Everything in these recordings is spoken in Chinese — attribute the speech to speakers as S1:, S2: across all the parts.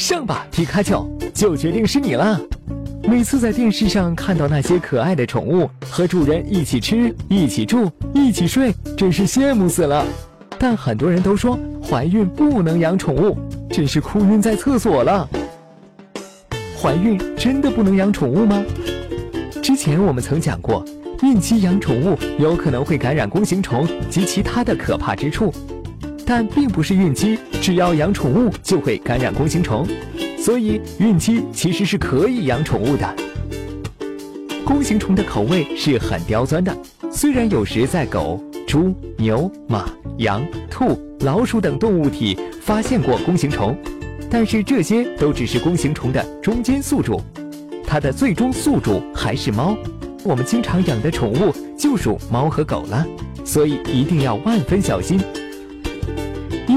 S1: 上吧，皮卡丘，就决定是你了。每次在电视上看到那些可爱的宠物和主人一起吃、一起住、一起睡，真是羡慕死了。但很多人都说怀孕不能养宠物，真是哭晕在厕所了。怀孕真的不能养宠物吗？之前我们曾讲过，孕期养宠物有可能会感染弓形虫及其他的可怕之处，但并不是孕期只要养宠物就会感染弓形虫。所以，孕期其实是可以养宠物的。弓形虫的口味是很刁钻的，虽然有时在狗、猪、牛、马、羊、兔、老鼠等动物体发现过弓形虫，但是这些都只是弓形虫的中间宿主，它的最终宿主还是猫。我们经常养的宠物就属猫和狗了，所以一定要万分小心。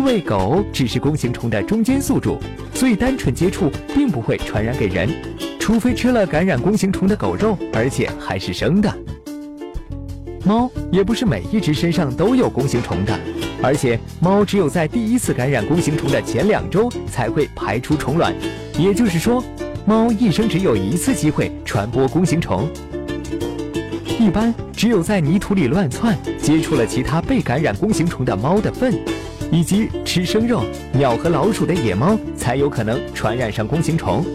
S1: 因为狗只是弓形虫的中间宿主。所以单纯接触并不会传染给人，除非吃了感染弓形虫的狗肉，而且还是生的。猫也不是每一只身上都有弓形虫的，而且猫只有在第一次感染弓形虫的前两周才会排出虫卵，也就是说，猫一生只有一次机会传播弓形虫。一般只有在泥土里乱窜，接触了其他被感染弓形虫的猫的粪。以及吃生肉、鸟和老鼠的野猫才有可能传染上弓形虫。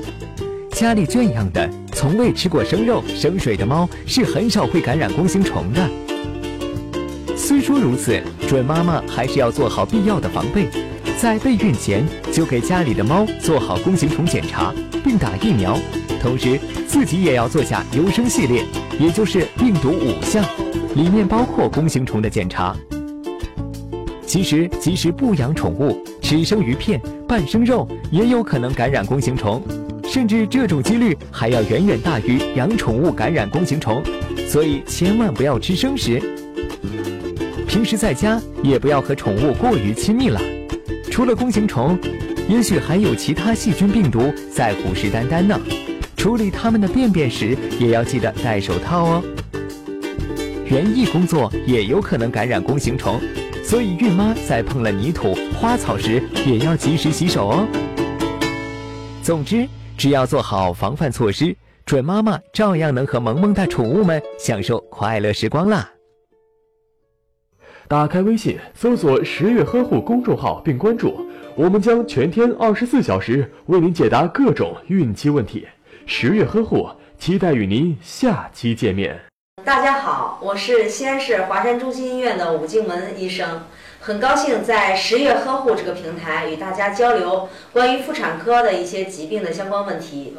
S1: 家里圈养的、从未吃过生肉、生水的猫是很少会感染弓形虫的。虽说如此，准妈妈还是要做好必要的防备，在备孕前就给家里的猫做好弓形虫检查，并打疫苗，同时自己也要做下优生系列，也就是病毒五项，里面包括弓形虫的检查。其实，即使不养宠物，吃生鱼片、半生肉也有可能感染弓形虫，甚至这种几率还要远远大于养宠物感染弓形虫。所以千万不要吃生食。平时在家也不要和宠物过于亲密了。除了弓形虫，也许还有其他细菌、病毒在虎视眈眈呢。处理它们的便便时，也要记得戴手套哦。园艺工作也有可能感染弓形虫。所以，孕妈在碰了泥土、花草时，也要及时洗手哦。总之，只要做好防范措施，准妈妈照样能和萌萌的宠物们享受快乐时光啦。
S2: 打开微信，搜索“十月呵护”公众号并关注，我们将全天二十四小时为您解答各种孕期问题。十月呵护，期待与您下期见面。
S3: 大家好，我是西安市华山中心医院的武静文医生，很高兴在十月呵护这个平台与大家交流关于妇产科的一些疾病的相关问题。